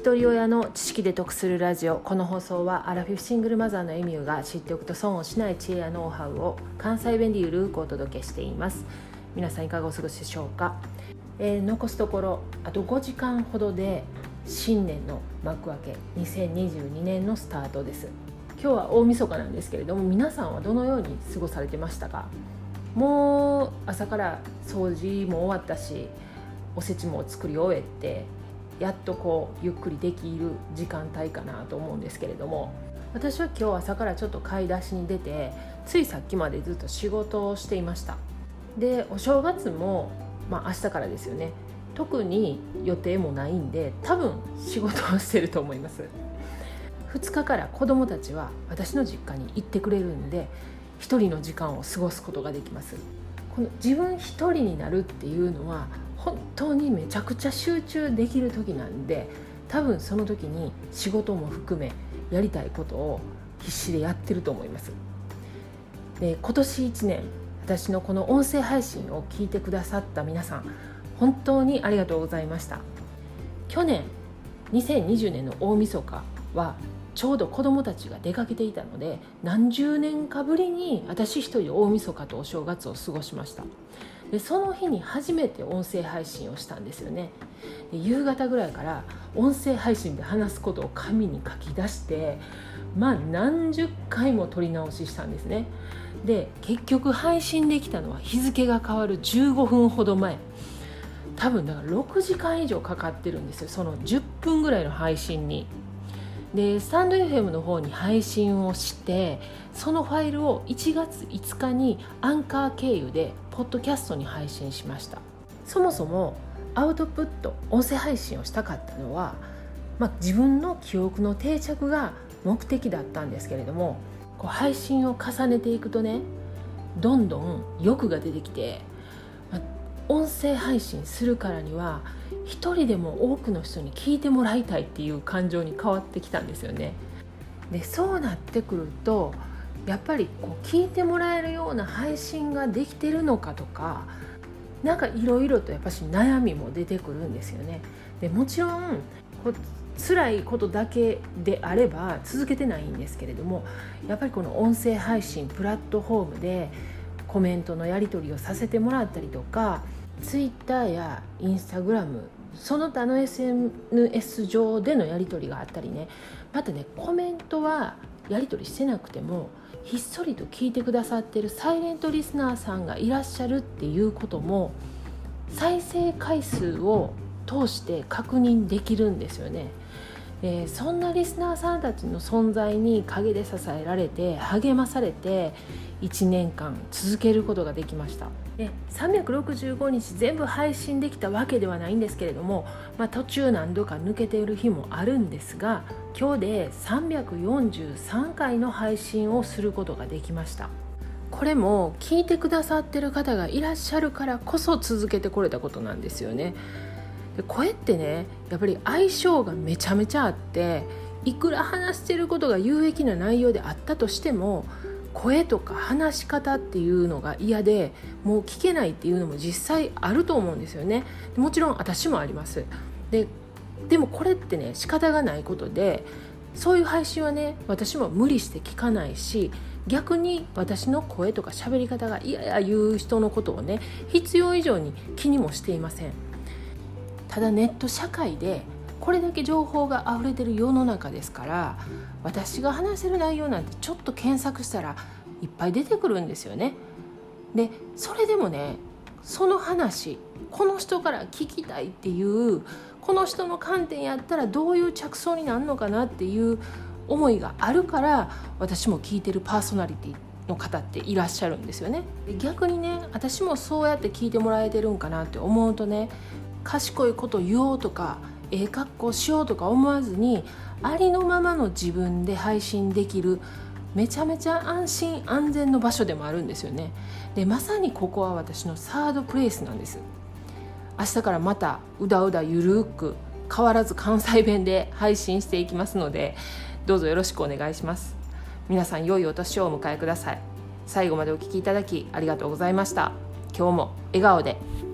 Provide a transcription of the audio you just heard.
一人親の知識で得するラジオ。この放送はアラフィフシングルマザーのエミューが知っておくと損をしない知恵やノウハウを関西弁でゆるくお届けしています。皆さんいかがお過ごしでしょうか、えー、残すところあと5時間ほどで新年の幕開け2022年のスタートです。今日は大晦日なんですけれども皆さんはどのように過ごされてましたか？もう朝から掃除も終わったしおせちも作り終えてやっとこうゆっくりできる時間帯かなと思うんですけれども私は今日朝からちょっと買い出しに出てついさっきまでずっと仕事をしていました。でお正月も、まあ、明日からですよね。特に予定もないんで多分仕事をしてると思います。2日から子どもたちは私の実家に行ってくれるんで1人の時間を過ごすことができます。この自分1人になるっていうのは本当にめちゃくちゃ集中できる時なんで多分その時に仕事も含めやりたいことを必死でやってると思います。で今年1年私のこの音声配信を聞いてくださった皆さん本当にありがとうございました。去年2020年の大晦日はちょうど子どもたちが出かけていたので何十年かぶりに私一人大晦日とお正月を過ごしました。でその日に初めて音声配信をしたんですよね。で夕方ぐらいから音声配信で話すことを紙に書き出してまあ何十回も撮り直ししたんですね。で結局配信できたのは日付が変わる15分ほど前。多分だから6時間以上かかってるんですよ。その10分ぐらいの配信に。でスタンド FM の方に配信をしてそのファイルを1月5日にアンカー経由でポッドキャストに配信しました。そもそもアウトプット音声配信をしたかったのは、まあ、自分の記憶の定着が目的だったんですけれどもこう配信を重ねていくとねどんどん欲が出てきて、音声配信するからには一人でも多くの人に聞いてもらいたいっていう感情に変わってきたんですよね。でそうなってくるとやっぱりこう聞いてもらえるような配信ができてるのかとかなんかいろいろとやっぱし悩みも出てくるんですよね。でもちろんこう辛いことだけであれば続けてないんですけれどもやっぱりこの音声配信プラットフォームでコメントのやり取りをさせてもらったりとか Twitter や Instagram その他の SNS 上でのやり取りがあったりねまたねコメントはやり取りしてなくてもひっそりと聞いてくださってるサイレントリスナーさんがいらっしゃるっていうことも再生回数を通して確認できるんですよね。えー、そんなリスナーさんたちの存在に陰で支えられて励まされて1年間続けることができました。で365日全部配信できたわけではないんですけれども、まあ、途中何度か抜けている日もあるんですが今日で343回の配信をすることができました。これも聞いてくださってる方がいらっしゃるからこそ続けてこれたことなんですよね。で声ってねやっぱり相性がめちゃめちゃあっていくら話してることが有益な内容であったとしても声とか話し方っていうのが嫌でもう聞けないっていうのも実際あると思うんですよね。もちろん私もあります。ででもこれってね仕方がないことでそういう配信はね私も無理して聞かないし逆に私の声とか喋り方が嫌や言う人のことをね必要以上に気にもしていません。ただネット社会でこれだけ情報が溢れてる世の中ですから私が話せる内容なんてちょっと検索したらいっぱい出てくるんですよね。でそれでもねその話この人から聞きたいっていうこの人の観点やったらどういう着想になるのかなっていう思いがあるから私も聞いてるパーソナリティの方っていらっしゃるんですよね逆にね私もそうやって聞いてもらえてるんかなって思うとね賢いこと言おうとかええ格好しようとか思わずにありのままの自分で配信できるめちゃめちゃ安心安全の場所でもあるんですよね。でまさにここは私のサードプレイスなんです。明日からまたうだうだゆるく変わらず関西弁で配信していきますのでどうぞよろしくお願いします。皆さん良いお年をお迎えください。最後までお聴きいただきありがとうございました。今日も笑顔で。